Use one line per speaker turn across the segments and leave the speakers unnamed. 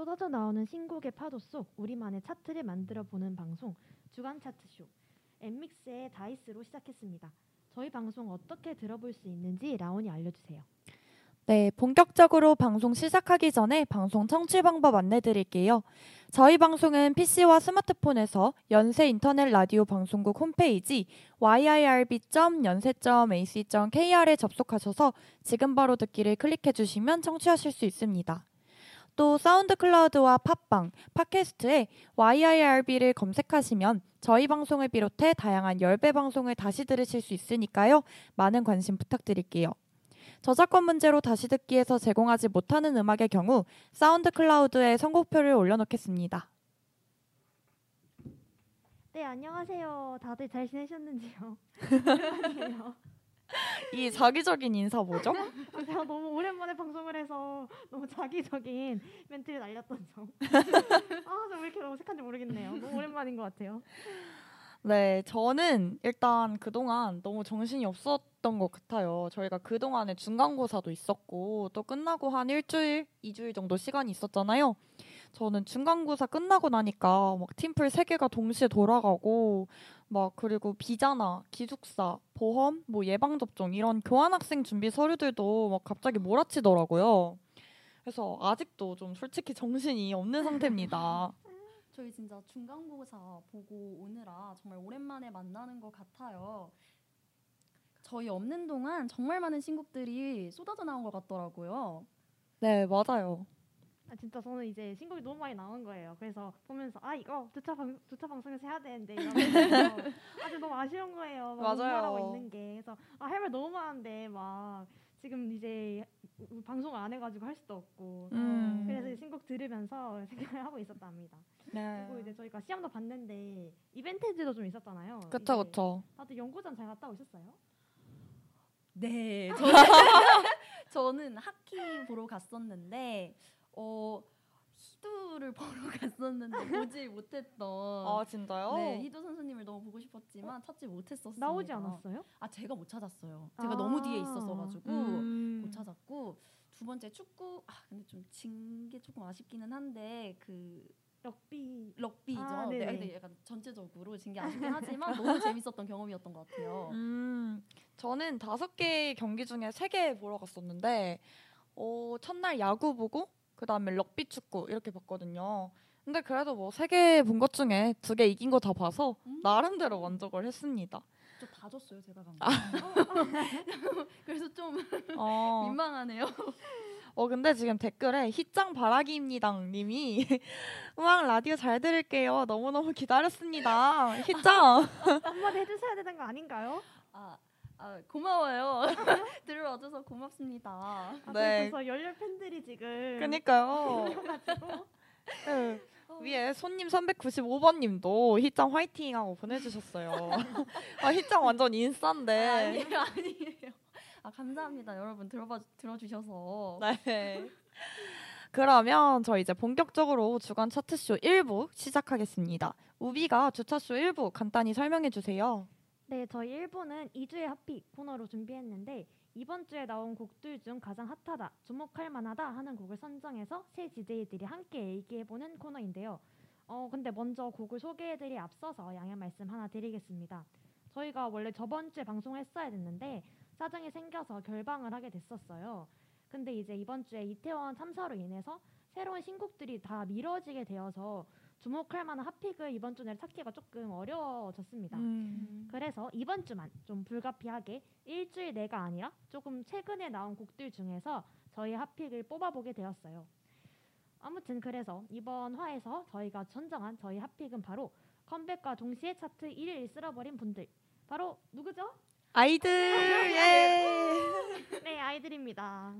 쏟아져 나오는 신곡의 파도 속 우리만의 차트를 만들어 보는 방송 주간 차트쇼 엠믹스의 다이스로 시작했습니다. 저희 방송 어떻게 들어볼 수 있는지 라온이 알려주세요.
네, 본격적으로 방송 시작하기 전에 방송 청취 방법 안내 드릴게요. 저희 방송은 PC와 스마트폰에서 연세 인터넷 라디오 방송국 홈페이지 yirb.연세.ac.kr에 접속하셔서 지금 바로 듣기를 클릭해 주시면 청취하실 수 있습니다. 또 사운드 클라우드와 팟빵, 팟캐스트에 yirb를 검색하시면 저희 방송을 비롯해 다양한 yirb 방송을 다시 들으실 수 있으니까요. 많은 관심 부탁드릴게요. 저작권 문제로 다시 듣기에서 제공하지 못하는 음악의 경우 사운드 클라우드에 선곡표를 올려놓겠습니다.
네 안녕하세요. 다들 잘 지내셨는지요?
이 자기적인 인사 뭐죠?
아, 제가 너무 오랜만에 방송을 해서 너무 자기적인 멘트를 날렸던 점. 아, 저왜 이렇게 어색한지 모르겠네요. 너무 오랜만인 것 같아요.
네, 저는 일단 그동안 너무 정신이 없었던 것 같아요. 저희가 그동안에 중간고사도 있었고, 또 끝나고 한 일주일, 이주일 정도 시간이 있었잖아요. 저는 중간고사 끝나고 나니까 막 팀플 세 개가 동시에 돌아가고, 막 그리고 비자나 기숙사, 보험, 뭐 예방 접종 이런 교환 학생 준비 서류들도 막 갑자기 몰아치더라고요. 그래서 아직도 좀 솔직히 정신이 없는 상태입니다.
저희 진짜 중간고사 보고 오느라 정말 오랜만에 만나는 것 같아요. 저희 없는 동안 정말 많은 신곡들이 쏟아져 나온 것 같더라고요.
네, 맞아요.
아, 진짜 저는 이제 신곡이 너무 많이 나온 거예요. 그래서 보면서 아 이거 두차 방 두차 방송에서 해야 되는데 이러면서 아주 너무 아쉬운 거예요. 막
맞아요.
하고 있는 게 그래서 아 할말 너무 많은데 막 지금 이제 방송을 안 해가지고 할 수도 없고
음.
그래서 신곡 들으면서 생각을 하고 있었답니다.
네.
그리고 이제 저희가 시험도 봤는데 이벤트도 좀 있었잖아요.
그쵸, 그쵸.
다들 연구장 잘 갔다 오셨어요?
네, 저는, 저는 하키 보러 갔었는데 어 희두를 보러 갔었는데 보지 못했던
아, 진짜요?
네, 희두 선수님을 너무 보고 싶었지만 찾지 못했었습니다.
나오지 않았어요?
아, 제가 못 찾았어요. 제가
아.
너무 뒤에 있었어가지고
음.
못 찾았고 두 번째 축구 아 근데 좀 진 게 조금 아쉽기는 한데 그
럭비
럭비죠.
아,
네,
네네.
근데 약간 전체적으로 진 게 아쉽긴 하지만 너무 재밌었던 경험이었던 것 같아요.
음, 저는 다섯 개 경기 중에 세 개 보러 갔었는데, 어, 첫날 야구 보고, 그 다음에 럭비 축구 이렇게 봤거든요. 근데 그래도 뭐 세 개 본 것 중에 두 개 이긴 거 다 봐서
음.
나름대로 만족을 했습니다.
저다 줬어요 제가 간 거.
아.
그래서 좀
어,
민망하네요.
어 근데 지금 댓글에 희짱 바라기입니다 님이 음악 라디오 잘 들을게요. 너무너무 기다렸습니다. 희짱.
한마디 해주셔야 되는 거 아닌가요?
아, 아 고마워요. 들어와줘서 고맙습니다.
아,
네.
그래서 열렬 팬들이 지금
그니까요. 네. 위에 손님 395번 님도 희짱 화이팅 하고 보내주셨어요. 아, 희짱 완전 인싸인데.
아니에요, 아니에요. 아 감사합니다, 여러분 들어봐 들어주셔서.
네. 그러면 저 이제 본격적으로 주간 차트쇼 1부 시작하겠습니다. 우비가 주차쇼 1부 간단히 설명해 주세요.
네, 저희 1부는 2주의 핫픽 코너로 준비했는데 이번 주에 나온 곡들 중 가장 핫하다, 주목할 만하다 하는 곡을 선정해서 세 DJ들이 함께 얘기해보는 코너인데요. 어, 근데 먼저 곡을 소개해드리 앞서서 양해 말씀 하나 드리겠습니다. 저희가 원래 저번 주에 방송을 했어야 됐는데 사정이 생겨서 결방을 하게 됐었어요. 근데 이제 이번 주에 이태원 참사로 인해서 새로운 신곡들이 다 미뤄지게 되어서 주목할 만한 핫픽을 이번 주 내로 찾기가 조금 어려워졌습니다.
음.
그래서 이번 주만 좀 불가피하게 일주일 내가 아니라 조금 최근에 나온 곡들 중에서 저희 핫픽을 뽑아보게 되었어요. 아무튼 그래서 이번 화에서 저희가 선정한 저희 핫픽은 바로 컴백과 동시에 차트 1위를 쓸어버린 분들 바로 누구죠?
아이들 예.
네 아이들입니다.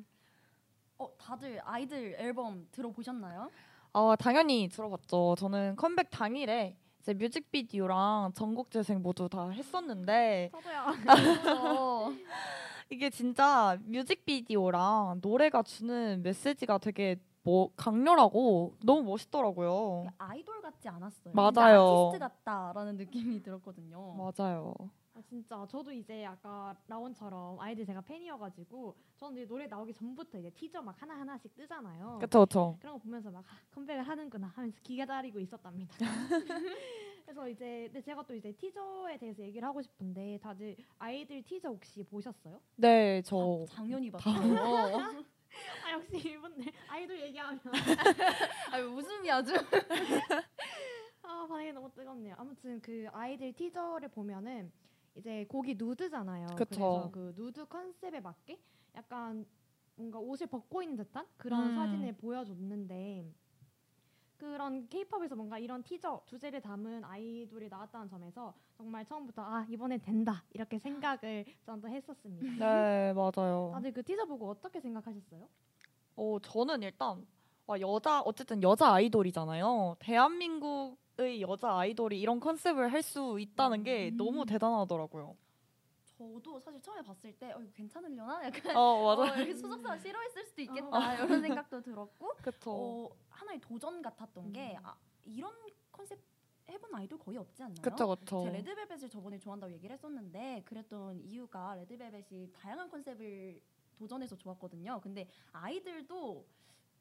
어 다들 아이들 앨범 들어보셨나요?
어, 당연히 들어봤죠. 저는 컴백 당일에 이제 뮤직비디오랑 전곡 재생 모두 다 했었는데
저도요.
어,
이게 진짜 뮤직비디오랑 노래가 주는 메시지가 되게 뭐 강렬하고 너무 멋있더라고요.
아이돌 같지 않았어요.
맞아요.
아티스트 같다라는 느낌이 들었거든요.
맞아요.
아, 진짜 저도 이제 아까 라온처럼 아이들 제가 팬이어가지고 저는 이제 노래 나오기 전부터 이제 티저 막 하나 하나씩 뜨잖아요.
그쵸 그쵸.
그런 거 보면서 막 아, 컴백을 하는구나 하면서 기다리고 있었답니다. 그래서 이제 근데 제가 또 이제 티저에 대해서 얘기를 하고 싶은데 다들 아이들 티저 혹시 보셨어요?
네, 저
당연히 봤죠.
아 역시 이분들 아이돌 얘기하면
아 웃음이 아주.
아 반응이 너무 뜨겁네요. 아무튼 그 아이들 티저를 보면은 이제 곡이 누드잖아요.
그쵸.
그래서 그 누드 컨셉에 맞게 약간 뭔가 옷을 벗고 있는 듯한 그런
음.
사진을 보여줬는데 그런 케이팝에서 뭔가 이런 티저 주제를 담은 아이돌이 나왔다는 점에서 정말 처음부터 아 이번엔 된다 이렇게 생각을 저는 또 했었습니다.
네, 맞아요.
다들 그 티저 보고 어떻게 생각하셨어요?
어, 저는 일단 와, 여자 어쨌든 여자 아이돌이잖아요. 대한민국 의 여자 아이돌이 이런 컨셉을 할 수 있다는 게
음.
너무 대단하더라고요.
저도 사실 처음에 봤을 때 어, 이거 괜찮으려나? 약간
어,
어, 여기 소속사 싫어했을 수도 있겠다 이런 생각도 들었고. 어, 하나의 도전 같았던 게
음.
아, 이런 컨셉 해본 아이돌 거의 없지 않나요?
그쵸, 그쵸.
제가 레드벨벳을 저번에 좋아한다고 얘기를 했었는데 그랬던 이유가 레드벨벳이 다양한 컨셉을 도전해서 좋았거든요. 근데 아이들도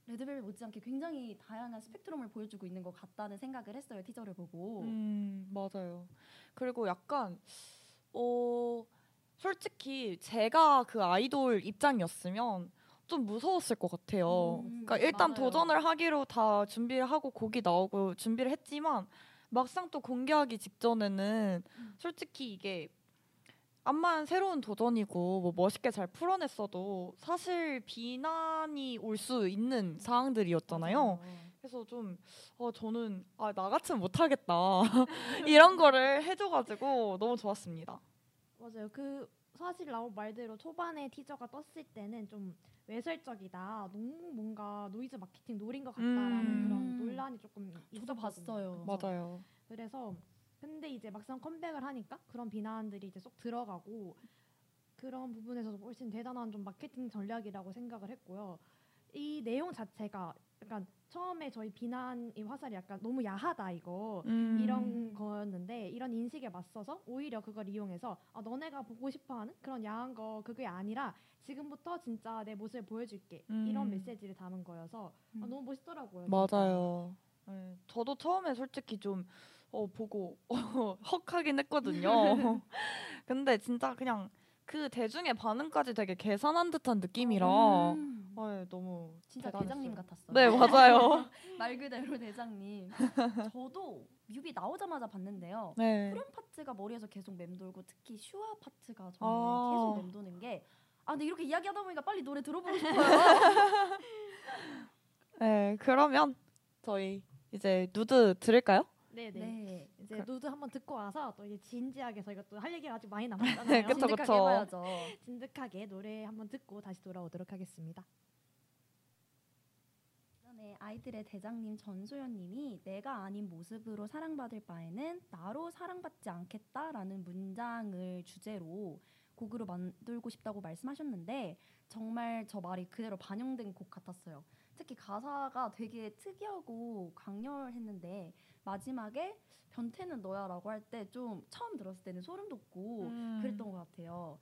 레드벨벳 못지않게 굉장히 다양한 스펙트럼을 보여주고 있는 것 같다는 생각을 했어요. 티저를 보고.
음, 맞아요. 그리고 약간 어 솔직히 제가 그 아이돌 입장이었으면 좀 무서웠을 것 같아요.
음,
그러니까 일단
맞아요.
도전을 하기로 다 준비를 하고 곡이 나오고 준비를 했지만 막상 또 공개하기 직전에는
음.
솔직히 이게 암만 새로운 도전이고 뭐 멋있게 잘 풀어냈어도 사실 비난이 올 수 있는 사항들이었잖아요. 그래서 좀 어, 저는 아, 나 같으면 못하겠다 이런 거를 해줘가지고 너무 좋았습니다.
맞아요. 그 사실 라오 말대로 초반에 티저가 떴을 때는 좀 외설적이다. 너무 뭔가 노이즈 마케팅 노린 것 같다라는
음.
그런 논란이 조금 있었거든요.
봤어요.
맞아요.
그래서 근데 이제 막상 컴백을 하니까 그런 비난들이 이제 쏙 들어가고 그런 부분에서 훨씬 대단한 좀 마케팅 전략이라고 생각을 했고요. 이 내용 자체가 약간 처음에 저희 비난 이 화살이 약간 너무 야하다 이거
음.
이런 거였는데 이런 인식에 맞서서 오히려 그걸 이용해서 아, 너네가 보고 싶어하는 그런 야한 거 그게 아니라 지금부터 진짜 내 모습을 보여줄게 이런
음.
메시지를 담은 거여서 아,
음.
너무 멋있더라고요.
맞아요. 네, 저도 처음에 솔직히 좀 어, 보고 헉 하긴 했거든요. 근데 진짜 그냥 그 대중의 반응까지 되게 계산한 듯한 느낌이라
음,
어, 네, 너무
진짜
대단했어요.
대장님 같았어요.
네 맞아요.
말 그대로 대장님. 저도 뮤비 나오자마자 봤는데요.
네.
푸른 파트가 머리에서 계속 맴돌고 특히 슈아 파트가 정말
아.
계속 맴도는 게 아, 근데 이렇게 이야기하다 보니까 빨리 노래 들어보고 싶어요.
네 그러면 저희 이제 누드 들을까요?
네, 네.
네.
이제
그-
누드 한번 듣고 와서 또 이제 진지하게 저희가 또 할 얘기가 아직 많이 남았잖아요.
네, 그쵸,
진득하게
그쵸.
해봐야죠.
진득하게 노래 한번 듣고 다시 돌아오도록 하겠습니다.
전에 아이들의 대장님 전소연님이 내가 아닌 모습으로 사랑받을 바에는 나로 사랑받지 않겠다라는 문장을 주제로 곡으로 만들고 싶다고 말씀하셨는데 정말 저 말이 그대로 반영된 곡 같았어요. 특히 가사가 되게 특이하고 강렬했는데 마지막에 변태는 너야라고 할 때 좀 처음 들었을 때는 소름 돋고
음.
그랬던 것 같아요.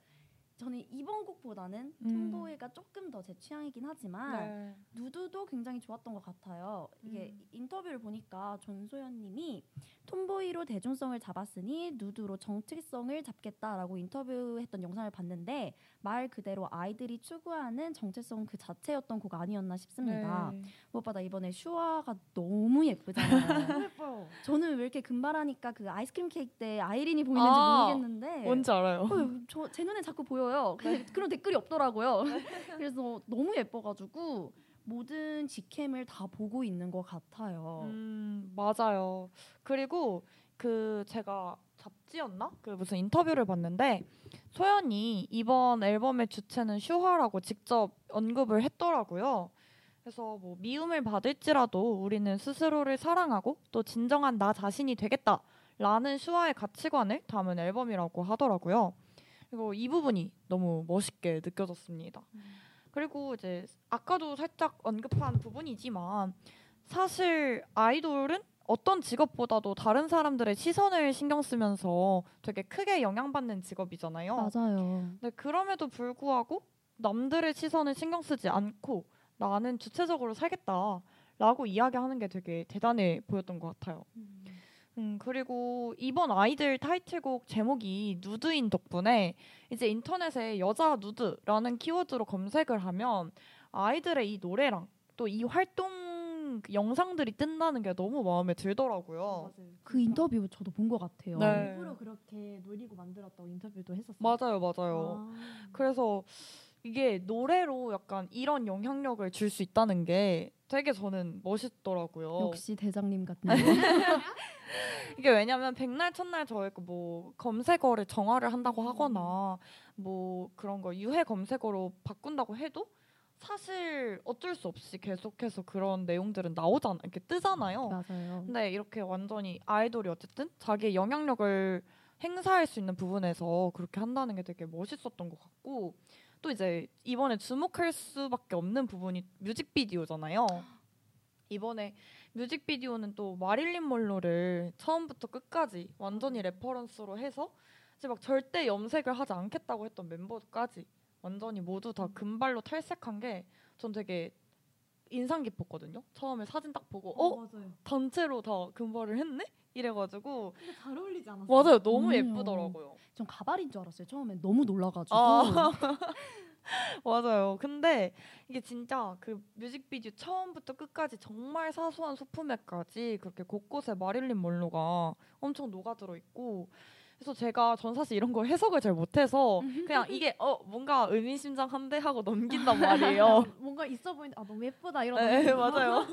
저는 이번 곡보다는
음.
톰보이가 조금 더 제 취향이긴 하지만
네.
누드도 굉장히 좋았던 것 같아요. 이게
음.
인터뷰를 보니까 전소연님이 톰보이로 대중성을 잡았으니 누드로 정체성을 잡겠다라고 인터뷰했던 영상을 봤는데 말 그대로 아이들이 추구하는 정체성 그 자체였던 곡 아니었나 싶습니다.
네.
무엇보다 이번에 슈아가 너무 예쁘잖아요. 저는 왜 이렇게 금발하니까 그 아이스크림 케이크 때 아이린이 보이는지
아,
모르겠는데
뭔지 알아요.
어, 저제 눈에 자꾸 보여 요. 근데 그런 댓글이 없더라고요. 그래서 너무 예뻐가지고 모든 직캠을 다 보고 있는 것 같아요.
음, 맞아요. 그리고 그 제가 잡지였나? 그 무슨 인터뷰를 봤는데 소연이 이번 앨범의 주체는 슈화라고 직접 언급을 했더라고요. 그래서 뭐 미움을 받을지라도 우리는 스스로를 사랑하고 또 진정한 나 자신이 되겠다라는 슈화의 가치관을 담은 앨범이라고 하더라고요. 그리고 이 부분이 너무 멋있게 느껴졌습니다. 그리고 이제 아까도 살짝 언급한 부분이지만 사실 아이돌은 어떤 직업보다도 다른 사람들의 시선을 신경 쓰면서 되게 크게 영향받는 직업이잖아요.
맞아요.
근데 그럼에도 불구하고 남들의 시선을 신경 쓰지 않고 나는 주체적으로 살겠다라고 이야기하는 게 되게 대단해 보였던 것 같아요. 음, 그리고 이번 아이들 타이틀곡 제목이 누드인 덕분에 이제 인터넷에 여자 누드라는 키워드로 검색을 하면 아이들의 이 노래랑 또 이 활동 영상들이 뜬다는 게 너무 마음에 들더라고요.
맞아요.
그 인터뷰 저도 본 것 같아요.
네.
일부러 그렇게 노리고 만들었다고 인터뷰도 했었어요.
맞아요, 맞아요.
아.
그래서 이게 노래로 약간 이런 영향력을 줄 수 있다는 게 되게 저는 멋있더라고요.
역시 대장님 같은
이게 왜냐면 백날 첫날 저희가 뭐 검색어를 정화를 한다고 하거나 뭐 그런 거 유해 검색어로 바꾼다고 해도 사실 어쩔 수 없이 계속해서 그런 내용들은 나오잖아 이렇게 뜨잖아요.
맞아요.
근데 이렇게 완전히 아이돌이 어쨌든 자기의 영향력을 행사할 수 있는 부분에서 그렇게 한다는 게 되게 멋있었던 것 같고 또 이제 이번에 주목할 수밖에 없는 부분이 뮤직비디오잖아요. 이번에 뮤직비디오는 또 마릴린 먼로를 처음부터 끝까지 완전히 reference로 해서 이제 막 절대 염색을 하지 않겠다고 했던 멤버까지 완전히 모두 다 금발로 탈색한 게 전 되게 인상 깊었거든요. 처음에 사진 딱 보고 어
맞아요.
단체로 다 금발을 했네? 이래가지고
근데 잘 어울리지 않았어요?
맞아요 너무
음.
예쁘더라고요.
전 가발인 줄 알았어요. 처음엔 너무 놀라가지고.
아. 맞아요. 근데 이게 진짜 그 뮤직비디오 처음부터 끝까지 정말 사소한 소품에까지 그렇게 곳곳에 마릴린 몰로가 엄청 녹아들어 있고 그래서 제가 전 사실 이런 거 해석을 잘 못해서 그냥 이게 어 뭔가 의미심장한데 하고 넘긴단 말이에요.
뭔가 있어 보이는데 아 너무 예쁘다 이런.
네, 맞아요.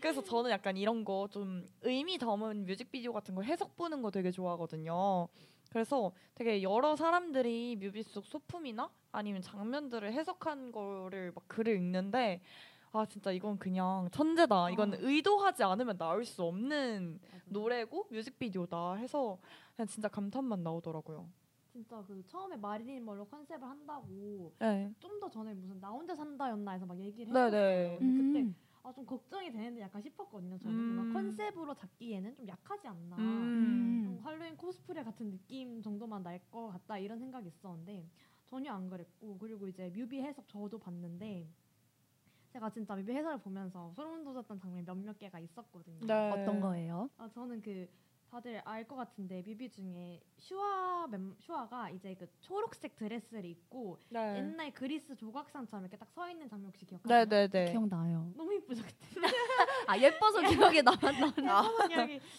그래서 저는 약간 이런 거 좀 의미 담은 뮤직비디오 같은 거 해석 보는 거 되게 좋아하거든요. 그래서 되게 여러 사람들이 뮤비 속 소품이나 아니면 장면들을 해석한 거를 막 글을 읽는데 아 진짜 이건 그냥 천재다. 이건
어.
의도하지 않으면 나올 수 없는
맞아요.
노래고 뮤직비디오다 해서 그냥 진짜 감탄만 나오더라고요.
진짜 그 처음에 마릴린 멀로 컨셉을 한다고
네.
좀 더 전에 무슨 나 혼자 산다였나 해서 막 얘기를
네네.
했었어요. 근데 그때
음.
아좀 걱정이 되는데 약간 싶었거든요. 저는
음.
뭔가 컨셉으로 잡기에는 좀 약하지 않나.
음.
좀 할로윈 코스프레 같은 느낌 정도만 날 것 같다 이런 생각이 있었는데 전혀 안 그랬고 그리고 이제 뮤비 해석 저도 봤는데 제가 진짜 뮤비 해설을 보면서 소름 돋았던 장면 몇몇 개가 있었거든요.
네.
어떤 거예요?
아 저는 그 다들 알 것 같은데 뮤비 중에 슈아 멤 슈아가 이제 그 초록색 드레스를 입고
네.
옛날 그리스 조각상처럼 이렇게 딱 서 있는 장면 혹시 기억하세요?
네네네.
기억나요.
너무 예쁘죠 그때.
아 예뻐서 기억에 남았나?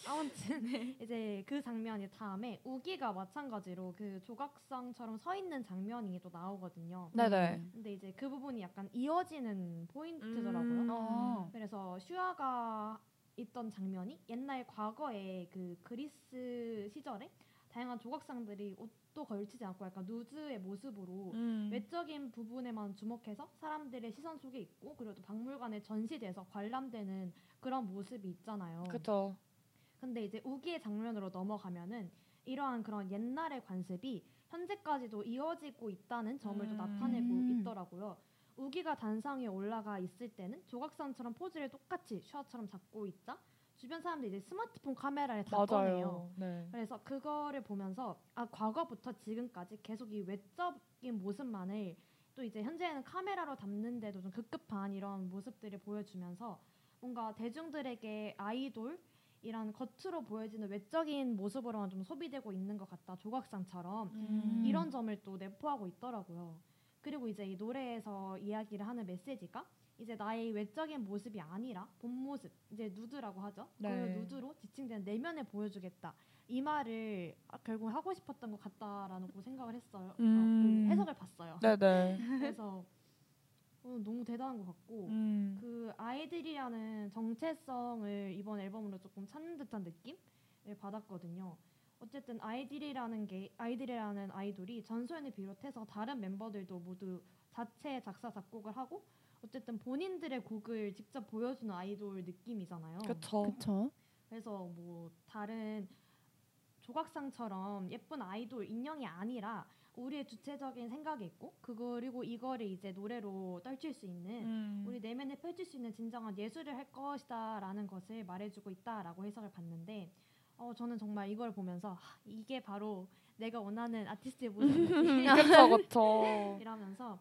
아무튼 이제 그 장면이 다음에 우기가 마찬가지로 그 조각상처럼 서 있는 장면이 또 나오거든요.
네네.
근데 이제 그 부분이 약간 이어지는 포인트더라고요.
음.
어.
그래서 슈아가 있던 장면이 옛날 과거의 그 그리스 시절에 다양한 조각상들이 옷도 걸치지 않고 약간 누드의 모습으로
음.
외적인 부분에만 주목해서 사람들의 시선 속에 있고 그리고 또 박물관에 전시돼서 관람되는 그런 모습이 있잖아요.
그쵸.
근데 이제 우기의 장면으로 넘어가면은 이러한 그런 옛날의 관습이 현재까지도 이어지고 있다는 점을 또
음.
나타내고
음.
있더라고요. 우기가 단상 위에 올라가 있을 때는 조각상처럼 포즈를 똑같이 슈아처럼 잡고 있자 주변 사람들이 이제 스마트폰 카메라를 다 꺼내요.
맞아요. 네.
그래서 그거를 보면서 아 과거부터 지금까지 계속 이 외적인 모습만을 또 이제 현재는 카메라로 담는데도 좀 급급한 이런 모습들을 보여주면서 뭔가 대중들에게 아이돌이란 겉으로 보여지는 외적인 모습으로만 좀 소비되고 있는 것 같다 조각상처럼
음.
이런 점을 또 내포하고 있더라고요. 그리고 이제 이 노래에서 이야기를 하는 메시지가 이제 나의 외적인 모습이 아니라 본 모습, 이제 누드라고 하죠.
네.
그 누드로 지칭된 내면을 보여주겠다. 이 말을 아, 결국 하고 싶었던 것 같다라고 생각을 했어요.
음.
그 해석을 봤어요.
네네.
그래서 어, 너무 대단한 것 같고
음.
그 아이들이라는 정체성을 이번 앨범으로 조금 찾는 듯한 느낌을 받았거든요. 어쨌든 아이들이라는 게 아이들이라는 아이돌이 전소연을 비롯해서 다른 멤버들도 모두 자체 작사 작곡을 하고 어쨌든 본인들의 곡을 직접 보여주는 아이돌 느낌이잖아요.
그쵸.
그쵸.
그래서 뭐 다른 조각상처럼 예쁜 아이돌 인형이 아니라 우리의 주체적인 생각이 있고 그리고 이거를 이제 노래로 떨칠 수 있는
음.
우리 내면에 펼칠 수 있는 진정한 예술을 할 것이다라는 것을 말해주고 있다라고 해석을 봤는데 어, 저는 정말 이걸 보면서 하, 이게 바로 내가 원하는 아티스트의 모습이지
그쵸 그쵸.
이러면서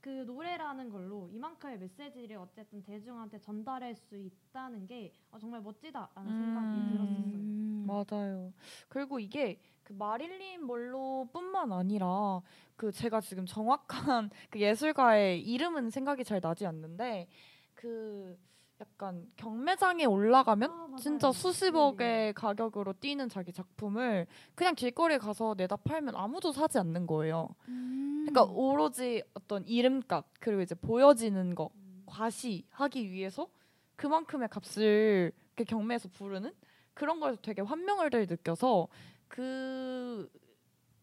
그 노래라는 걸로 이만큼의 메시지를 어쨌든 대중한테 전달할 수 있다는 게 어, 정말 멋지다라는 생각이
음.
들었었어요.
음.
맞아요. 그리고 이게 그 마릴린 먼로뿐만 아니라 그 제가 지금 정확한 그 예술가의 이름은 생각이 잘 나지 않는데 그 약간 경매장에 올라가면
아.
진짜 수십억의
네네.
가격으로 뛰는 자기 작품을 그냥 길거리에 가서 내다 팔면 아무도 사지 않는 거예요.
음.
그러니까 오로지 어떤 이름값 그리고 이제 보여지는 거
음.
과시하기 위해서 그만큼의 값을 경매에서 부르는 그런 거에서 되게 환명을 느껴서 그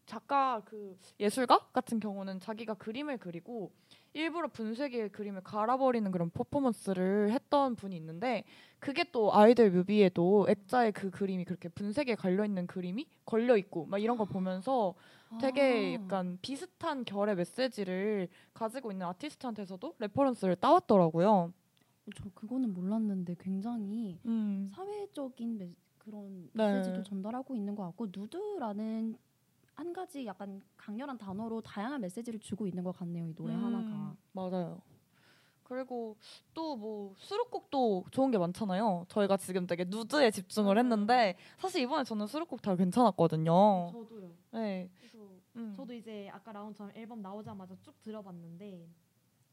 작가 그 예술가 같은 경우는 자기가 그림을 그리고 일부러 분쇄기에 그림을 갈아버리는 그런 퍼포먼스를 했던 분이 있는데 그게 또 아이들 뮤비에도 액자에 그 그림이 그렇게 분쇄기에 걸려 있는 그림이 걸려 있고 막 이런 거 보면서 되게
아.
약간 비슷한 결의 메시지를 가지고 있는 아티스트한테서도 reference를 따왔더라고요.
저 그거는 몰랐는데 굉장히
음.
사회적인 메, 그런
네.
메시지도 전달하고 있는 것 같고 누드라는 한 가지 약간 강렬한 단어로 다양한 메시지를 주고 있는 것 같네요. 이 노래
음,
하나가.
맞아요. 그리고 또 뭐 수록곡도 좋은 게 많잖아요. 저희가 지금 되게 누드에 집중을
맞아요.
했는데 사실 이번에 저는 수록곡 다 괜찮았거든요.
저도요.
네.
그래서
음.
저도 이제 아까 라운처럼 앨범 나오자마자 쭉 들어봤는데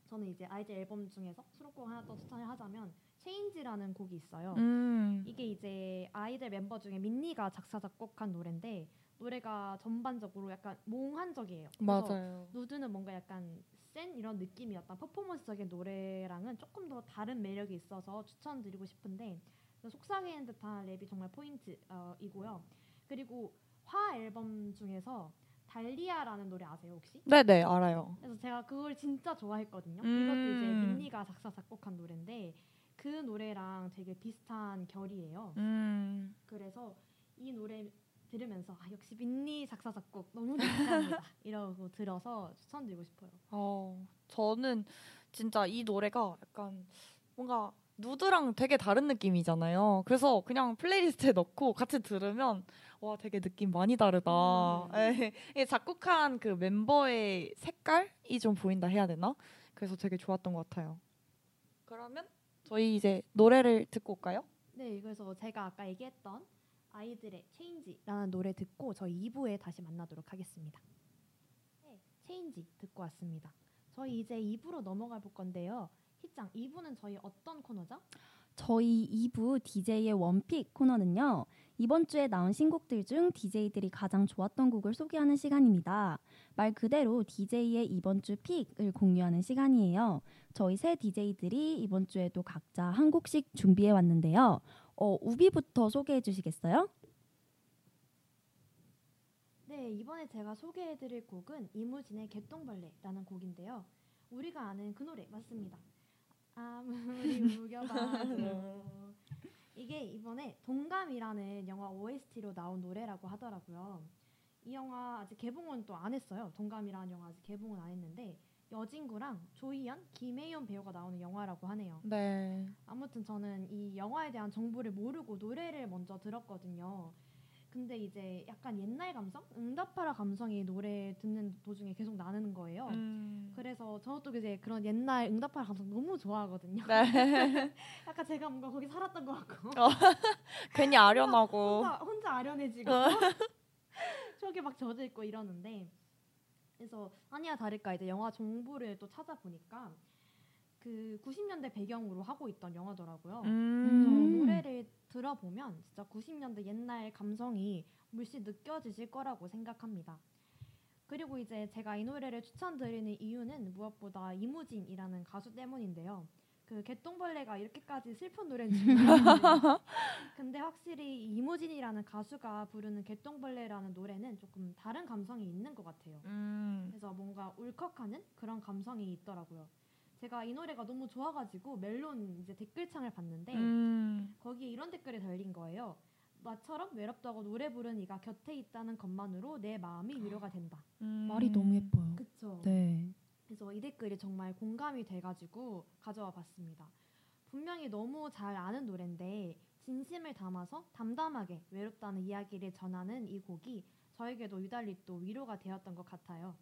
저는 이제 아이들 앨범 중에서 수록곡 하나 더 추천을 하자면 Change라는 곡이 있어요.
음.
이게 이제 아이들 멤버 중에 민니가 작사 작곡한 노래인데 노래가 전반적으로 약간 몽환적이에요.
맞아요.
누드는 뭔가 약간 센 이런 느낌이었던 퍼포먼스적인 노래랑은 조금 더 다른 매력이 있어서 추천드리고 싶은데 속삭이는 듯한 랩이 정말 포인트이고요. 그리고 화 앨범 중에서 달리아라는 노래 아세요 혹시?
네네 알아요.
그래서 제가 그걸 진짜 좋아했거든요.
음.
이것도 이제 민니가 작사 작곡한 노래인데 그 노래랑 되게 비슷한 결이에요.
음.
그래서 이 노래 들으면서 아, 역시 민니 작사 작곡 너무 좋답니다. 이러고 들어서 추천드리고 싶어요.
어, 저는 진짜 이 노래가 약간 뭔가 누드랑 되게 다른 느낌이잖아요. 그래서 그냥 playlist에 넣고 같이 들으면 와 되게 느낌 많이 다르다.
음.
예, 작곡한 그 멤버의 색깔이 좀 보인다 해야 되나? 그래서 되게 좋았던 것 같아요. 그러면 저희 이제 노래를 듣고 올까요?
네, 그래서 제가 아까 얘기했던 아이들의 체인지라는 노래 듣고 저희 2부에 다시 만나도록 하겠습니다. 네, 체인지 듣고 왔습니다. 저희 이제 2부로 넘어가 볼 건데요. 희짱, 2부는 저희 어떤 코너죠?
저희 2부 DJ의 원픽 코너는요. 이번 주에 나온 신곡들 중 DJ들이 가장 좋았던 곡을 소개하는 시간입니다. 말 그대로 DJ의 이번 주 픽을 공유하는 시간이에요. 저희 세 DJ들이 이번 주에도 각자 한 곡씩 준비해 왔는데요. 어, 우비부터 소개해 주시겠어요?
네, 이번에 제가 소개해 드릴 곡은 이무진의 개똥벌레라는 곡인데요. 우리가 아는 그 노래 맞습니다. 아무리 우겨봐도 이게 이번에 동감이라는 영화 OST로 나온 노래라고 하더라고요. 이 영화 아직 개봉은 또 안 했어요. 동감이라는 영화 아직 개봉은 안 했는데 여진구랑 조희연, 김혜연 배우가 나오는 영화라고 하네요.
네.
아무튼 저는 이 영화에 대한 정보를 모르고 노래를 먼저 들었거든요. 근데 이제 약간 옛날 감성, 응답하라 감성이 노래 듣는 도중에 계속 나는 거예요.
음.
그래서 저도 이제 그런 옛날 응답하라 감성 너무 좋아하거든요.
네.
약간 제가 뭔가 거기 살았던 것 같고
괜히 아련하고.
혼자, 혼자 아련해지고
어.
속에 막 젖어 있고 이러는데 그래서 아니야 다를까 이제 영화 정보를 또 찾아보니까 그 90년대 배경으로 하고 있던 영화더라고요. 그래서
음.
노래를 들어보면 진짜 90년대 옛날 감성이 물씬 느껴지실 거라고 생각합니다. 그리고 이제 제가 이 노래를 추천드리는 이유는 무엇보다 이무진이라는 가수 때문인데요. 그 개똥벌레가 이렇게까지 슬픈 노래인지 근데 확실히 이무진이라는 가수가 부르는 개똥벌레라는 노래는 조금 다른 감성이 있는 것 같아요.
음.
그래서 뭔가 울컥하는 그런 감성이 있더라고요. 제가 이 노래가 너무 좋아가지고 멜론 이제 댓글창을 봤는데
음.
거기에 이런 댓글이 달린 거예요. 나처럼 외롭다고 노래 부르는 이가 곁에 있다는 것만으로 내 마음이 위로가 된다.
말이 너무 예뻐요.
그쵸?
네.
그래서 이 댓글이 정말 공감이 돼가지고 가져와 봤습니다. 분명히 너무 잘 아는 노래인데 진심을 담아서 담담하게 외롭다는 이야기를 전하는 이 곡이 저에게도 유달리 또 위로가 되었던 것 같아요.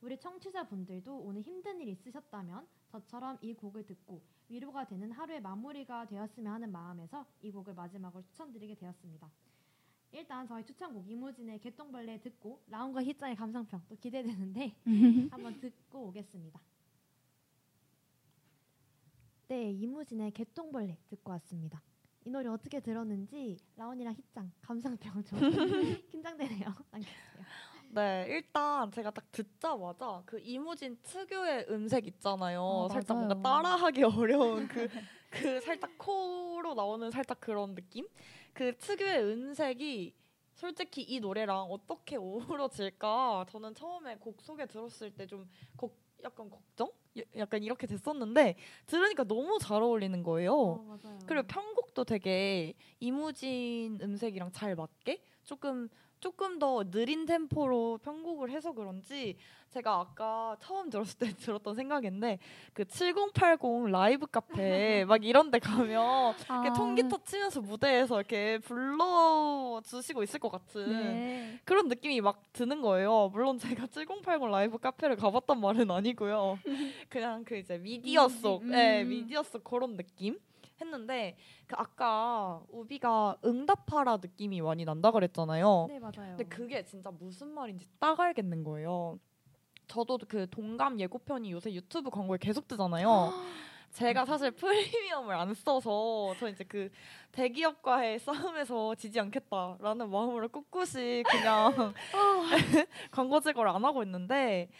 우리 청취자분들도 오늘 힘든 일 있으셨다면 저처럼 이 곡을 듣고 위로가 되는 하루의 마무리가 되었으면 하는 마음에서 이 곡을 마지막으로 추천드리게 되었습니다. 일단 저희 추천곡 이무진의 개똥벌레 듣고 라운과 희짱의 감상평 또 기대되는데 한번 듣고 오겠습니다. 네, 이무진의 개똥벌레 듣고 왔습니다. 이 노래 어떻게 들었는지 라온이랑 희짱 감상평 좀 긴장되네요. 남겨주세요.
네, 일단 제가 딱 듣자마자 그 이무진 특유의 음색 있잖아요.
어,
살짝
맞아요.
뭔가 따라하기 어려운 그, 그 살짝 코로 나오는 살짝 그런 느낌? 그 특유의 음색이 솔직히 이 노래랑 어떻게 어우러질까? 저는 처음에 곡 소개 들었을 때 좀 약간 걱정? 야- 약간 이렇게 됐었는데 들으니까 너무 잘 어울리는 거예요.
어.
그리고 편곡도 되게 이무진 음색이랑 잘 맞게 조금 조금 더 느린 템포로 편곡을 해서 그런지 제가 아까 처음 들었을 때 들었던 생각인데 그 7080 라이브 카페 막 이런 데 가면 이렇게
아,
통기타 치면서 무대에서 이렇게 불러 주시고 있을 것 같은
네.
그런 느낌이 막 드는 거예요. 물론 제가 7080 라이브 카페를 가봤단 말은 아니고요. 그냥 그 이제 미디어 속,
음,
예,
음.
미디어 속 그런 느낌 했는데 그 아까 우비가 응답하라 느낌이 많이 난다 그랬잖아요.
네 맞아요.
근데 그게 진짜 무슨 말인지 딱 알겠는 거예요. 저도 그 동감 예고편이 요새 유튜브 광고에 계속 뜨잖아요. 제가 사실 프리미엄을 안 써서 저 이제 그 대기업과의 싸움에서 지지 않겠다라는 마음으로 꿋꿋이 그냥 광고 제거를 안 하고 있는데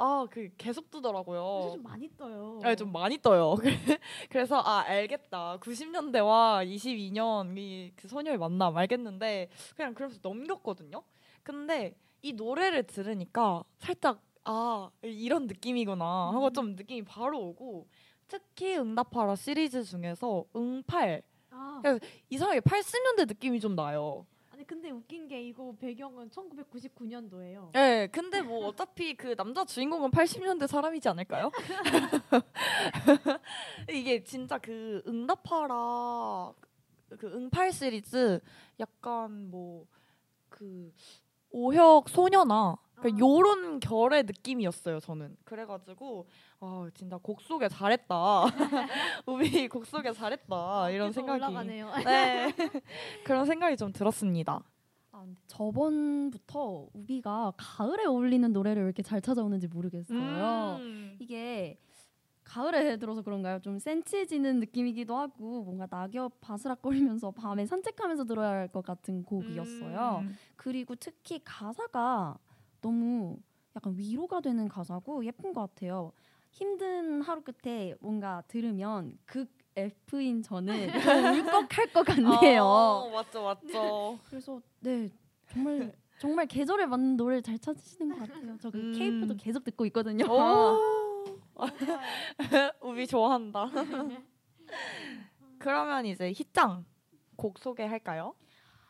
아 그 계속
요새
뜨더라고요.
좀 많이 떠요.
네, 좀 많이 떠요. 그래서 아 알겠다. 90년대와 22년이 그 소녀의 만남 알겠는데 그냥 그래서 넘겼거든요. 근데 이 노래를 들으니까 살짝 아 이런 느낌이구나 하고 좀 느낌이 바로 오고 특히 응답하라 시리즈 중에서 응팔
아,
이상하게 80년대 느낌이 좀 나요.
아니 근데 웃긴 게 이거 배경은 1999년도예요.
네, 근데 뭐 어차피 그 남자 주인공은 80년대 사람이지 않을까요? 이게 진짜 그 응답하라 그 응팔 시리즈 약간 뭐 그 오혁 소녀나 그
아.
요런 결의 느낌이었어요 저는 그래가지고 아 진짜 곡 소개 잘했다 우비 곡 소개 잘했다 이런
계속
생각이
올라가네요.
네 그런 생각이 좀 들었습니다
아, 저번부터 우비가 가을에 어울리는 노래를 왜 이렇게 잘 찾아오는지 모르겠어요.
음.
이게 가을에 들어서 그런가요? 좀 센치해지는 느낌이기도 하고 뭔가 낙엽 바스락거리면서 밤에 산책하면서 들어야 할 것 같은 곡이었어요.
음.
그리고 특히 가사가 너무 약간 위로가 되는 가사고 예쁜 것 같아요. 힘든 하루 끝에 뭔가 들으면 극 F인 저는 더 울컥할 것 같네요.
어, 맞죠, 맞죠.
그래서 네 정말 정말 계절에 맞는 노래를 잘 찾으시는 것 같아요. 저그
음.
케이프도 계속 듣고 있거든요.
오. 우비 좋아한다. 그러면 이제 희짱 곡 소개할까요?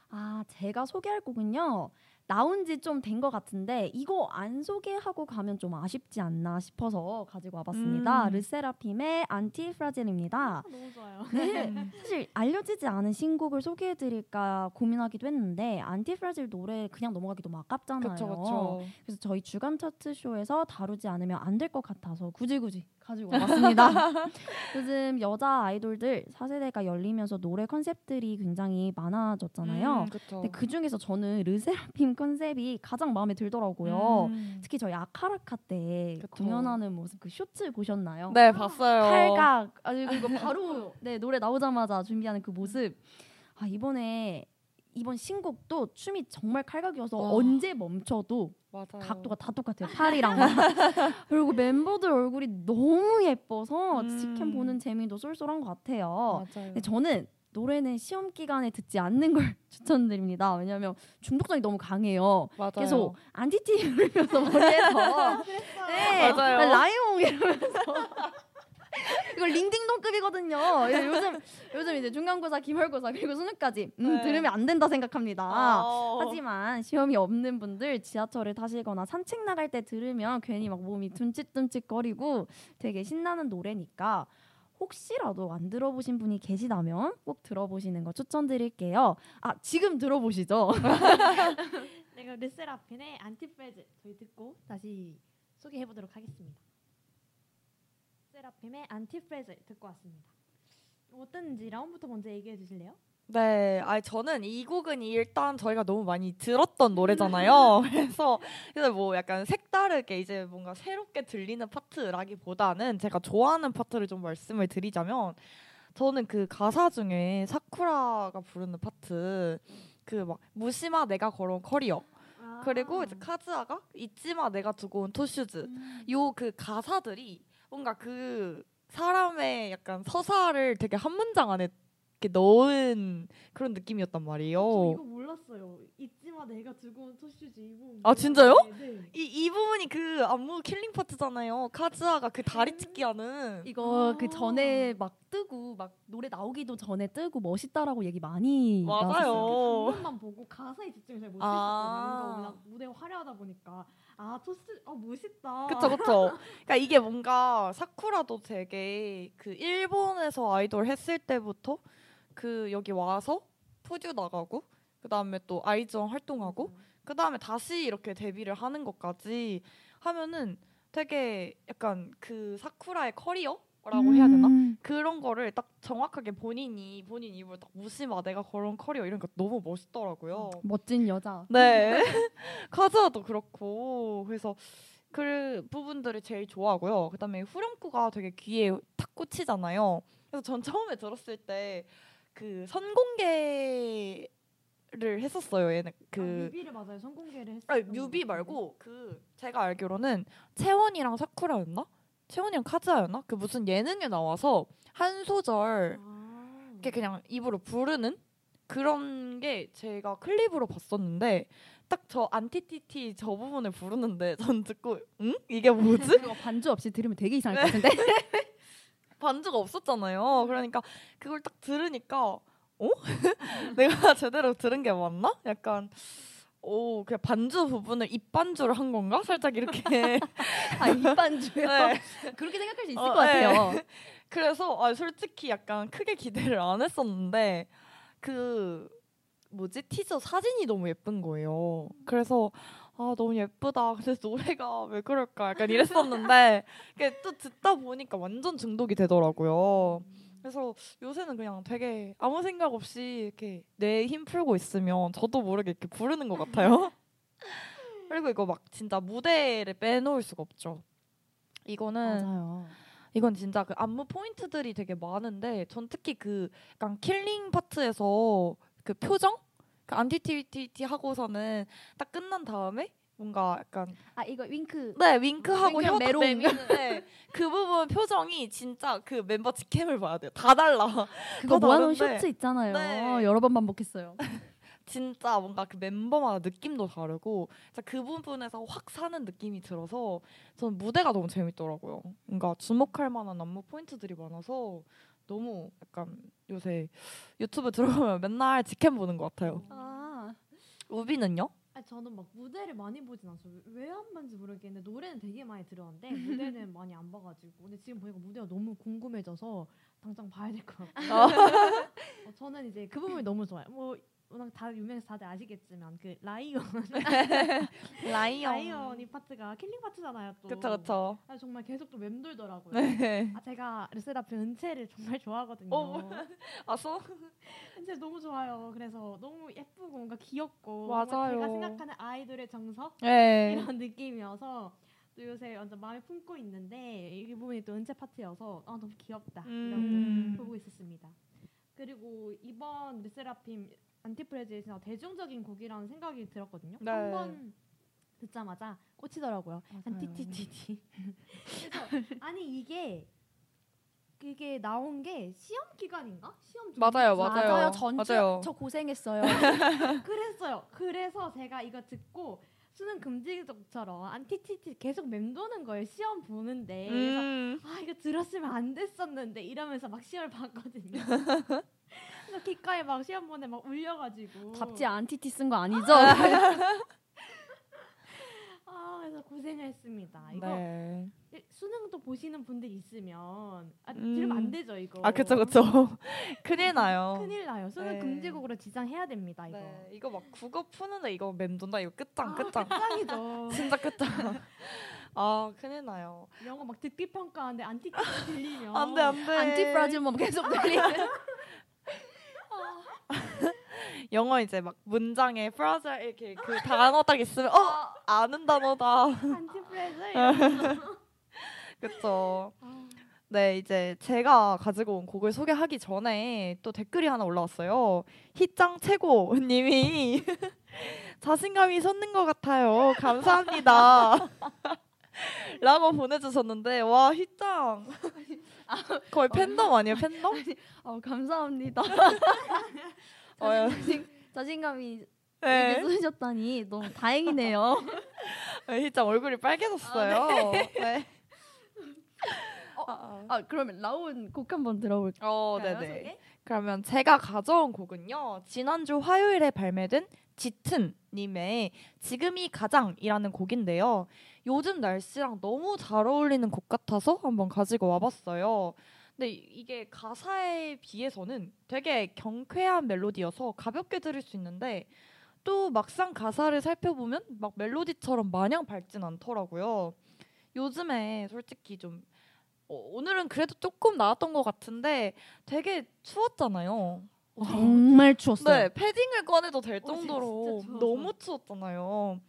아 제가 소개할 곡은요 나온 지 좀 된 것 같은데 이거 안 소개하고 가면 좀 아쉽지 않나 싶어서 가지고 와봤습니다.
음.
르세라핌의 안티프라질입니다.
아, 너무 좋아요.
네, 사실 알려지지 않은 신곡을 소개해드릴까 고민하기도 했는데 안티프라질 노래 그냥 넘어가기 너무 아깝잖아요.
그쵸, 그쵸.
그래서 저희 주간 차트 쇼에서 다루지 않으면 안 될 것 같아서 굳이 굳이 가지고 와봤습니다. 요즘 여자 아이돌들 4세대가 열리면서 노래 컨셉들이 굉장히 많아졌잖아요.
음.
근데 그 중에서 저는 르세라핌 컨셉이 가장 마음에 들더라고요.
음.
특히 저희 아카라카 때
그쵸.
공연하는 모습 그 쇼츠 보셨나요?
네, 봤어요.
팔각 아니 이거 바로 네 노래 나오자마자 준비하는 그 모습 아 이번에 이번 신곡도 춤이 정말 칼각이어서
와.
언제 멈춰도
맞아요.
각도가 다 똑같아요 팔이랑 그리고 멤버들 얼굴이 너무 예뻐서
음.
직캠 보는 재미도 쏠쏠한 것 같아요
맞아요.
근데 저는 노래는 시험 기간에 듣지 않는 걸 추천드립니다 왜냐하면 중독성이 너무 강해요
맞아요.
계속 안티티 부르면서 머리에서 네,
맞아요.
라이옹 이러면서 이거 링딩동급이거든요. 예, 요즘 요즘 이제 중간고사, 기말고사 그리고 수능까지 음,
네.
들으면 안 된다 생각합니다.
어.
하지만 시험이 없는 분들 지하철을 타시거나 산책 나갈 때 들으면 괜히 막 몸이 둠칫둠칫거리고 되게 신나는 노래니까 혹시라도 안 들어보신 분이 계시다면 꼭 들어보시는 거 추천드릴게요. 아 지금 들어보시죠.
내가 르세라핌의 ANTIFRAGILE 저희 듣고 다시 소개해 보도록 하겠습니다. 르세라핌의 ANTIFRAGILE 듣고 왔습니다. 어땠는지 라운부터 먼저 얘기해 주실래요?
네, 아니 저는 이 곡은 일단 저희가 너무 많이 들었던 노래잖아요. 그래서 그래서 뭐 약간 색다르게 이제 뭔가 새롭게 들리는 파트라기보다는 제가 좋아하는 파트를 좀 말씀을 드리자면 저는 그 가사 중에 사쿠라가 부르는 파트 그 막 무시마 내가 걸어온 커리어 그리고 이제 카즈하가 잊지마 내가 두고 온 토슈즈. 요그 가사들이 뭔가 그 사람의 약간 서사를 되게 한 문장 안에 이렇게 넣은 그런 느낌이었단 말이에요.
저 이거 몰랐어요. 잊지마 내가 두고 온 토슈즈 이 부분.
아, 진짜요?
네.
이, 이 부분이 그 안무 killing 파트잖아요. 카즈하가 그 다리 찢기 하는.
이거
아.
그 전에 막 뜨고 막 노래 나오기도 전에 뜨고 멋있다라고 얘기 많이 나왔었어요.
맞아요.
장면만 보고 가사에 집중을 잘 못 했었거든요.
아.
무대가 화려하다 보니까 아 토스 아 멋있다.
그쵸 그쵸. 그러니까 이게 뭔가 사쿠라도 되게 그 일본에서 아이돌 했을 때부터 그 여기 와서 푸듀 나가고 그 다음에 또 아이즈원 활동하고 그 다음에 다시 이렇게 데뷔를 하는 것까지 하면은 되게 약간 그 사쿠라의 커리어 라고 해야 되나?
음.
그런 거를 딱 정확하게 본인이 본인 입으로 딱 무시마 내가 걸은 커리어 이런 거 너무 멋있더라고요.
멋진 여자.
네. 카즈하도 그렇고 그래서 그 부분들을 제일 좋아하고요. 그다음에 후렴구가 되게 귀에 탁 꽂히잖아요. 그래서 전 처음에 들었을 때 그 선공개를 했었어요. 얘는 그그
뮤비를 맞아요. 선공개를 했어요.
아니, 뮤비 말고 그 제가 알기로는 채원이랑 사쿠라였나? 채원이랑 카즈아였나? 그 무슨 예능에 나와서 한 소절
아.
이렇게 그냥 입으로 부르는 그런 게 제가 클립으로 봤었는데 딱 저 안티티티 저 부분을 부르는데 전 듣고 응 이게 뭐지
반주 없이 들으면 되게 이상할 것 같은데.
반주가 없었잖아요. 그러니까 그걸 딱 들으니까 어 내가 제대로 들은 게 맞나? 약간 오 그냥 반주 부분을 입 반주를 한 건가? 살짝 이렇게
아, 입반주요.
네.
그렇게 생각할 수 있을
어,
것 같아요.
그래서 아, 솔직히 약간 크게 기대를 안 했었는데 그 뭐지 티저 사진이 너무 예쁜 거예요. 그래서 아 너무 예쁘다. 근데 노래가 왜 그럴까 약간 이랬었는데 이게 또 듣다 보니까 완전 중독이 되더라고요. 그래서 요새는 그냥 되게 아무 생각 없이 이렇게 뇌 힘 풀고 있으면 저도 모르게 이렇게 부르는 것 같아요. 그리고 이거 막 진짜 무대를 빼놓을 수가 없죠. 이거는
맞아요.
이건 진짜 그 안무 포인트들이 되게 많은데 전 특히 그 약간 killing 파트에서 그 표정 그 anti ti ti 하고서는 딱 끝난 다음에 뭔가 약간
아 이거 윙크.
네 윙크하고 혀
메롱.
내미는 네, 그 부분 표정이 진짜 그 멤버 직캠을 봐야 돼요. 다 달라.
그거
더
모아놓은
다른데.
쇼츠 있잖아요.
네.
여러 번 반복했어요.
진짜 뭔가 그 멤버마다 느낌도 다르고 진짜 그 부분에서 확 사는 느낌이 들어서 저는 무대가 너무 재밌더라고요. 뭔가 주목할 만한 안무 포인트들이 많아서 너무 약간 요새 유튜브 들어가면 맨날 직캠 보는 것 같아요.
아,
우비는요?
아니, 저는 막 무대를 많이 보진 않았어요. 왜 안 봤는지 모르겠는데 노래는 되게 많이 들었는데 무대는 많이 안 봐가지고 근데 지금 보니까 무대가 너무 궁금해져서 당장 봐야 될 것 같고 어, 저는 이제 그 부분이 너무 좋아요. 뭐 워낙 다 유명해서 다들 아시겠지만 그 lion lion.
lion 이
파트가 killing 파트잖아요. 또
그쵸 그쵸.
아, 정말 계속 또 맴돌더라고요.
네.
아 제가 르세라핌 은채를 정말 좋아하거든요.
어. 아서
은채 너무 좋아요. 그래서 너무 예쁘고 뭔가 귀엽고
맞아요.
제가 생각하는 아이돌의 정석
네.
이런 느낌이어서 또 요새 완전 마음에 품고 있는데 이 부분이 또 은채 파트여서 아 너무 귀엽다
음.
이러고 보고 있었습니다. 그리고 이번 르세라핌 안티프레즈의 진짜 대중적인 곡이라는 생각이 들었거든요.
네.
한번 듣자마자 꽂히더라고요. 안티티티티. 그래서 아니 이게 이게 나온 게 시험 기간인가? 시험 중
맞아요, 맞아요.
맞아요. 전주
맞아요.
저 고생했어요.
그랬어요. 그래서 제가 이거 듣고 수능 금지곡처럼 안티티티 계속 맴도는 거예요. 시험 보는데. 그래서
음.
아 이거 들었으면 안 됐었는데 이러면서 막 시험을 봤거든요. 귓가에 막 시험 보내 막 울려가지고.
잡지 안티티 쓴 거 아니죠?
아 그래서 고생했습니다. 이거
네.
일- 수능도 보시는 분들 있으면 아,
음.
들으면 안 되죠 이거.
아 그쵸 그쵸. 큰일 나요.
큰일 나요. 수능
네.
금지곡으로 지정해야 됩니다 이거.
네, 이거 막 국어 푸는데 이거 맴돈다 이거 끝장
아,
끝장.
짱이죠.
진짜 끝장. 아 큰일 나요.
영어 막 듣기 평가하는데 안티티 들리면
안돼 안돼.
안티프라즈만 계속 들리는.
영어 이제 막 문장에 fragile 이렇게 그 단어 딱 있으면 어 아는 단어다.
ANTIFRAGILE.
그쵸.
아,
네 이제 제가 가지고 온 곡을 소개하기 전에 또 댓글이 하나 올라왔어요. 희짱 최고 님이 자신감이 솟는 것 같아요. 감사합니다. 라고 보내주셨는데 와 희짱 거의 팬덤 아니에요 팬덤?
어, 감사합니다.
어,
자신, 자신감이
네.
이렇게 쏟으셨다니 너무 다행이네요.
네, 희짱 얼굴이 빨개졌어요. 네. 어,
아 그러면 라온 곡 한번 들어볼까요?
어? 네네. 그러면 제가 가져온 곡은요. 지난주 화요일에 발매된 짙은 님의 지금이 가장이라는 곡인데요. 요즘 날씨랑 너무 잘 어울리는 곡 같아서 한번 가지고 와봤어요. 근데 이- 이게 가사에 비해서는 되게 경쾌한 멜로디여서 가볍게 들을 수 있는데 또 막상 가사를 살펴보면 막 멜로디처럼 마냥 밝진 않더라고요. 요즘에 솔직히 좀 어, 오늘은 그래도 조금 나았던 것 같은데 되게 추웠잖아요.
정말 추웠어요.
네, 패딩을 꺼내도 될
어제
정도로
진짜 추워서.
너무 추웠잖아요.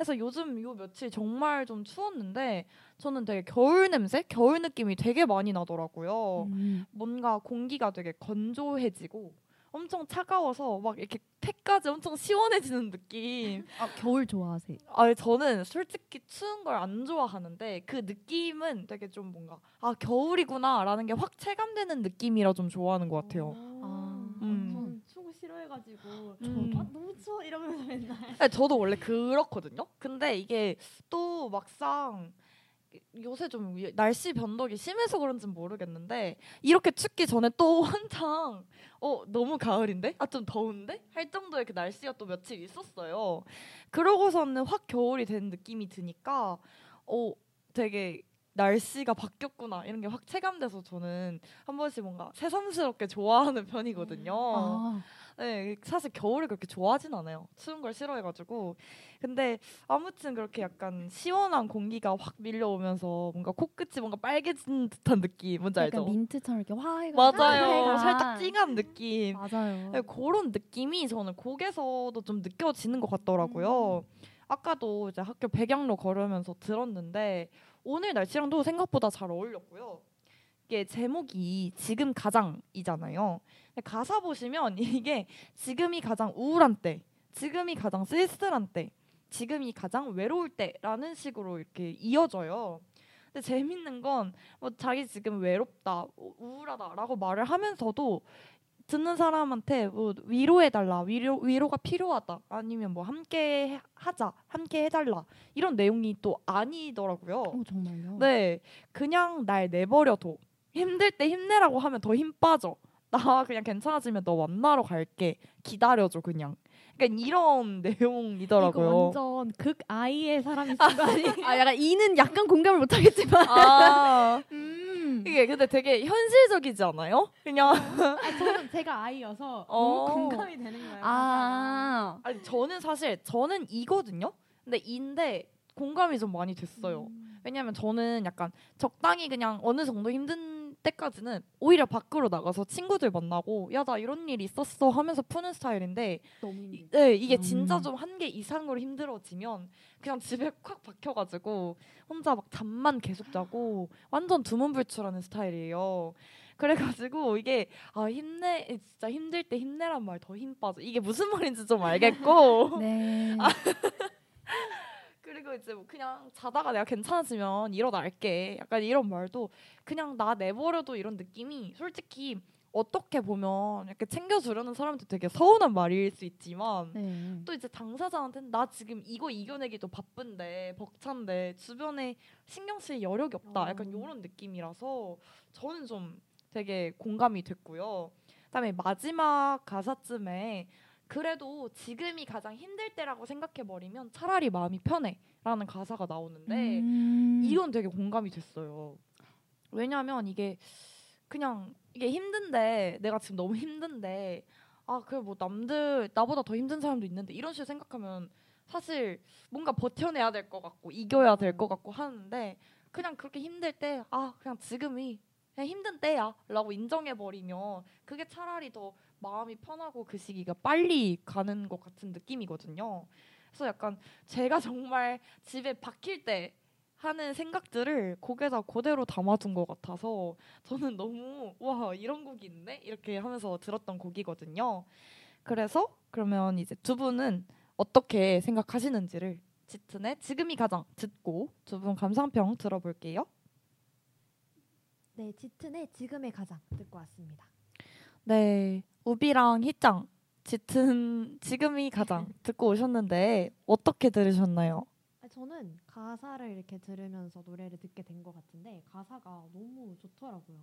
그래서 요즘 요 며칠 정말 좀 추웠는데 저는 되게 겨울 냄새, 겨울 느낌이 되게 많이 나더라고요.
음.
뭔가 공기가 되게 건조해지고 엄청 차가워서 막 이렇게 태까지 엄청 시원해지는 느낌.
아 겨울 좋아하세요?
아 저는 솔직히 추운 걸 안 좋아하는데 그 느낌은 되게 좀 뭔가 아 겨울이구나라는 게 확 체감되는 느낌이라 좀 좋아하는 것 같아요.
아,
음.
저는 싫어해가지고
음.
아, 너무 추워 이러면서 맨날
네, 저도 원래 그렇거든요. 근데 이게 또 막상 요새 좀 위- 날씨 변덕이 심해서 그런지는 모르겠는데 이렇게 춥기 전에 또 한창 어 너무 가을인데 아 좀 더운데 할 정도의 그 날씨가 또 며칠 있었어요. 그러고서는 확 겨울이 된 느낌이 드니까 어 되게 날씨가 바뀌었구나 이런 게 확 체감돼서 저는 한 번씩 뭔가 새삼스럽게 좋아하는 편이거든요.
아,
네, 사실 겨울을 그렇게 좋아하진 않아요. 추운 걸 싫어해가지고. 근데 아무튼 그렇게 약간 시원한 공기가 확 밀려오면서 뭔가 코끝이 뭔가 빨개진 듯한 느낌, 뭔지
약간
알죠?
민트처럼 이렇게 화해가
맞아요.
화해가.
살짝 찡한 느낌.
맞아요.
네, 그런 느낌이 저는 곡에서도 좀 느껴지는 것 같더라고요. 아까도 이제 학교 백양로 걸으면서 들었는데 오늘 날씨랑도 생각보다 잘 어울렸고요. 이게 제목이 지금 가장이잖아요. 가사 보시면 이게 지금이 가장 우울한 때, 지금이 가장 쓸쓸한 때, 지금이 가장 외로울 때라는 식으로 이렇게 이어져요. 근데 재밌는 건 뭐 자기 지금 외롭다, 우- 우울하다라고 말을 하면서도 듣는 사람한테 뭐 위로해달라, 위로 위로가 필요하다, 아니면 뭐 함께 해- 하자, 함께 해달라 이런 내용이 또 아니더라고요.
어 정말요?
네, 그냥 날 내버려둬. 힘들 때 힘내라고 하면 더 힘 빠져. 나 그냥 괜찮아지면 너 만나러 갈게. 기다려줘 그냥. 그러니까 이런 내용이더라고요.
이거 완전 극 아이의 사람이 쓴거 아니에요?
아 약간 이는 약간 공감을 못 하겠지만.
아
음.
이게 근데 되게 현실적이지 않아요? 그냥
아, 저는 제가 아이여서
어.
너무 공감이 되는 거예요.
아.
아니 저는 사실 저는 이거든요. 근데 인데 공감이 좀 많이 됐어요.
음.
왜냐면 저는 약간 적당히 그냥 어느 정도 힘든 때까지는 오히려 밖으로 나가서 친구들 만나고 야 나 이런 일이 있었어 하면서 푸는 스타일인데
너무
이-. 네 이게 진짜
음.
좀 한계 이상으로 힘들어지면 그냥 집에 콱 박혀가지고 혼자 막 잠만 계속 자고 완전 두문불출하는 스타일이에요. 그래가지고 이게 아 힘내 진짜 힘들 때 힘내란 말 더 힘 빠져 이게 무슨 말인지 좀 알겠고
네.
그리고 이제 뭐 그냥 자다가 내가 괜찮아지면 일어날게. 약간 이런 말도 그냥 나 내버려도 이런 느낌이 솔직히 어떻게 보면 이렇게 챙겨주려는 사람도 되게 서운한 말일 수 있지만
네.
또 이제 당사자한테는 나 지금 이거 이겨내기도 바쁜데 벅찬데 주변에 신경 쓸 여력이 없다 약간
어.
이런 느낌이라서 저는 좀 되게 공감이 됐고요. 그다음에 마지막 가사쯤에 그래도 지금이 가장 힘들 때라고 생각해 버리면 차라리 마음이 편해라는 가사가 나오는데
음.
이건 되게 공감이 됐어요. 왜냐하면 이게 그냥 이게 힘든데 내가 지금 너무 힘든데 아 그래 뭐 남들 나보다 더 힘든 사람도 있는데 이런 식으로 생각하면 사실 뭔가 버텨내야 될 것 같고 이겨야 될 것 같고 하는데 그냥 그렇게 힘들 때 아 그냥 지금이 그냥 힘든 때야라고 인정해 버리면 그게 차라리 더 마음이 편하고 그 시기가 빨리 가는 것 같은 느낌이거든요. 그래서 약간 제가 정말 집에 박힐 때 하는 생각들을 곡에다 그대로 담아둔 것 같아서 저는 너무 와 이런 곡이 있네 이렇게 하면서 들었던 곡이거든요. 그래서 그러면 이제 두 분은 어떻게 생각하시는지를 짙은의 지금이 가장 듣고 두 분 감상평 들어볼게요.
네, 짙은의 지금의 가장 듣고 왔습니다.
네, 우비랑 희짱 짙은 지금이 가장 듣고 오셨는데 어떻게 들으셨나요?
아, 저는 가사를 이렇게 들으면서 노래를 듣게 된 것 같은데 가사가 너무 좋더라고요.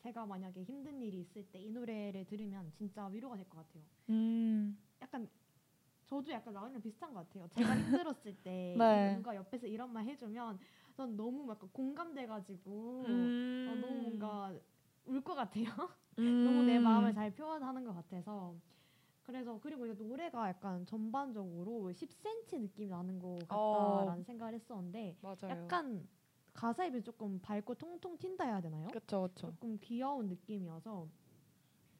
제가 만약에 힘든 일이 있을 때 이 노래를 들으면 진짜 위로가 될 것 같아요.
음,
약간 저도 약간 나은이랑 비슷한 것 같아요. 제가 힘들었을 때
네.
누가 옆에서 이런 말 해주면 전 너무 약간 공감돼가지고
음.
어, 너무 뭔가 울 것 같아요.
음.
너무 내 마음을 잘 표현하는 것 같아서 그래서 그리고 이제 노래가 약간 전반적으로 10cm 느낌이 나는 것 같다라는
어.
생각을 했었는데
맞아요.
약간 가사에 비해 조금 밝고 통통 튄다 해야 되나요?
그렇죠, 그렇죠.
조금 귀여운 느낌이어서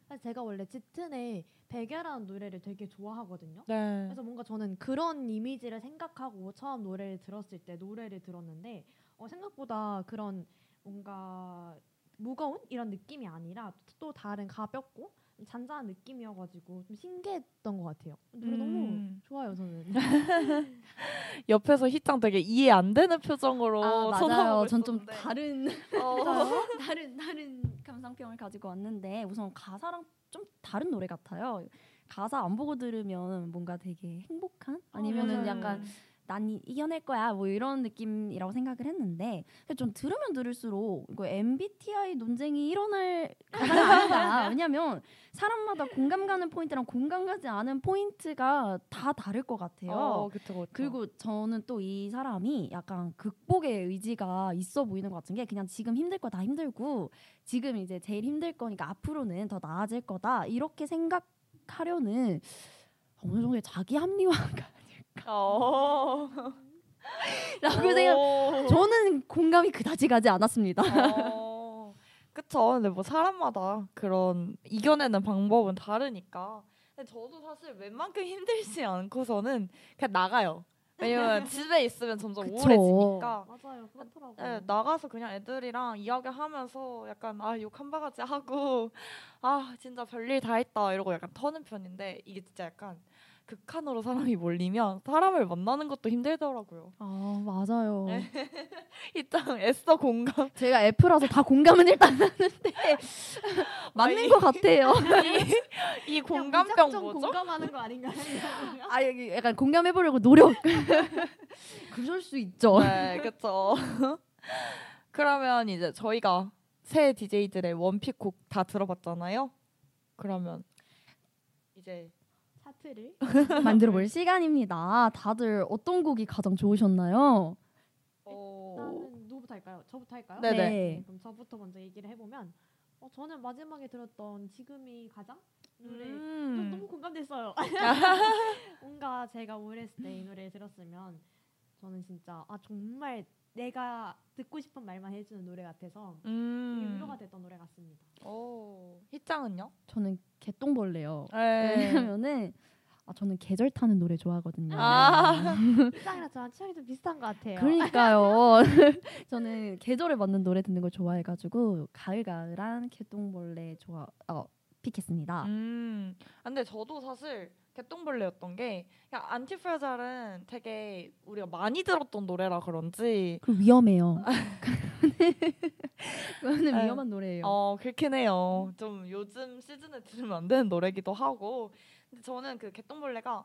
사실 제가 원래 짙은의 베개라는 노래를 되게 좋아하거든요.
네.
그래서 뭔가 저는 그런 이미지를 생각하고 처음 노래를 들었을 때 노래를 들었는데 어, 생각보다 그런 뭔가 무거운 이런 느낌이 아니라 또 다른 가볍고 좀 잔잔한 느낌이어가지고 좀 신기했던 것 같아요. 노래 너무
음.
좋아요 저는.
옆에서 희짱 되게 이해 안 되는 표정으로
아 맞아요. 전 좀. 다른
어.
다른 다른 감상평을 가지고 왔는데 우선 가사랑 좀 다른 노래 같아요. 가사 안 보고 들으면 뭔가 되게 행복한 아니면은
맞아요.
약간 난 이- 이겨낼 거야 뭐 이런 느낌이라고 생각을 했는데 좀 들으면 들을수록 이거 MBTI 논쟁이 일어날 가사가 아닌가 왜냐면 사람마다 공감 가는 포인트랑 공감 가지 않은 포인트가 다 다를 것 같아요.
어, 그쵸, 그쵸.
그리고 저는 또 이 사람이 약간 극복의 의지가 있어 보이는 것 같은 게 그냥 지금 힘들 거 다 힘들고 지금 이제 제일 힘들 거니까 앞으로는 더 나아질 거다 이렇게 생각하려는 어느 정도의 자기 합리화가
어.
라고 생각
오.
저는 공감이 그다지 가지 않았습니다.
어. 그쵸. 근데 뭐 사람마다 그런 이겨내는 방법은 다르니까. 근데 저도 사실 웬만큼 힘들지 않고서는 그냥 나가요. 왜냐면 집에 있으면 점점
그쵸.
우울해지니까.
맞아요 그렇더라고요.
네, 나가서 그냥 애들이랑 이야기하면서 약간 아 욕 한 바가지 하고 아 진짜 별일 다 했다 이러고 약간 터는 편인데 이게 진짜 약간 극한으로 사람이 몰리면 사람을 만나는 것도 힘들더라고요.
아 맞아요.
네. 일단 애써 공감.
제가 F라서 다 공감은 일단 하는데 맞는. 것 같아요.
이 공감병 뭐죠?
공감하는 거 아닌가요?
아 여기 약간 공감해보려고 노력. 그럴 수 있죠.
네, 그렇죠. 그러면 이제 저희가 새 DJ들의 원픽 곡 다 들어봤잖아요. 그러면 이제
차트를
만들어 볼 시간입니다. 다들 어떤 곡이 가장 좋으셨나요?
어...
나는 누구부터 할까요? 저부터 할까요?
네네.
네, 그럼 저부터 먼저 얘기를 해보면 어, 저는 마지막에 들었던 지금이 가장 노래 저
음.
너무 공감됐어요. 뭔가 제가 우울했을 때 이 노래를 들었으면 저는 진짜 아 정말 내가 듣고 싶은 말만 해주는 노래 같아서
음.
위로가 됐던 노래 같습니다.
오, 희짱은요?
저는 개똥벌레요.
네.
왜냐면은 아, 저는 계절 타는 노래 좋아하거든요.
아.
희장이랑 저랑 취향이 좀 비슷한 것 같아요.
그러니까요. 저는 계절에 맞는 노래 듣는 걸 좋아해가지고 가을 가을한 개똥벌레 좋아. 어, 픽했습니다.
음. 아, 근데 저도 사실 개똥벌레였던 게 그냥 안티프레잘은 되게 우리가 많이 들었던 노래라 그런지
그 위험해요. 그거는
네.
위험한 노래예요.
어 그렇긴 해요. 좀 요즘 시즌에 들으면 안 되는 노래기도 하고 근데 저는 그 개똥벌레가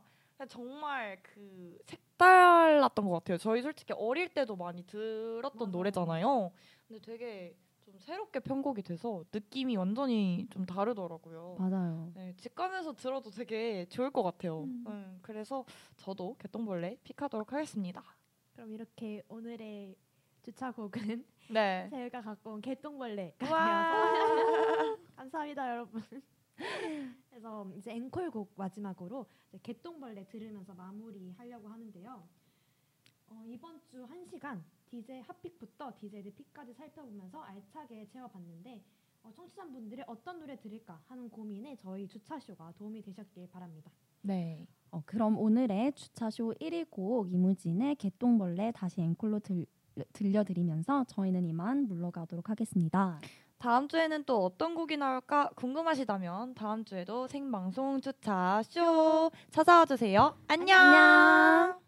정말 그 색달랐던 것 같아요. 저희 솔직히 어릴 때도 많이 들었던
맞아요.
노래잖아요. 근데 되게 좀 새롭게 편곡이 돼서 느낌이 완전히 좀 다르더라고요.
맞아요.
네, 집 가면서 들어도 되게 좋을 것 같아요.
음.
음, 그래서 저도 개똥벌레 픽하도록 하겠습니다.
그럼 이렇게 오늘의 주차곡은
네.
저희가 갖고 온. 되어서 감사합니다 여러분. 그래서 이제 앵콜곡 마지막으로 이제 개똥벌레 들으면서 마무리하려고 하는데요. 어, 이번 주 1시간 DJ 핫픽부터 DJ들 픽까지 살펴보면서 알차게 채워봤는데 어, 청취자분들이 어떤 노래 들을까 하는 고민에 저희 주차쇼가 도움이 되셨길 바랍니다.
네.
어, 그럼 오늘의 주차쇼 1위 곡 이무진의 개똥벌레 다시 앵콜로 들, 들려드리면서 저희는 이만 물러가도록 하겠습니다.
다음 주에는 또 어떤 곡이 나올까 궁금하시다면 다음 주에도 생방송 주차 쇼 찾아와 주세요. 안녕.
안녕.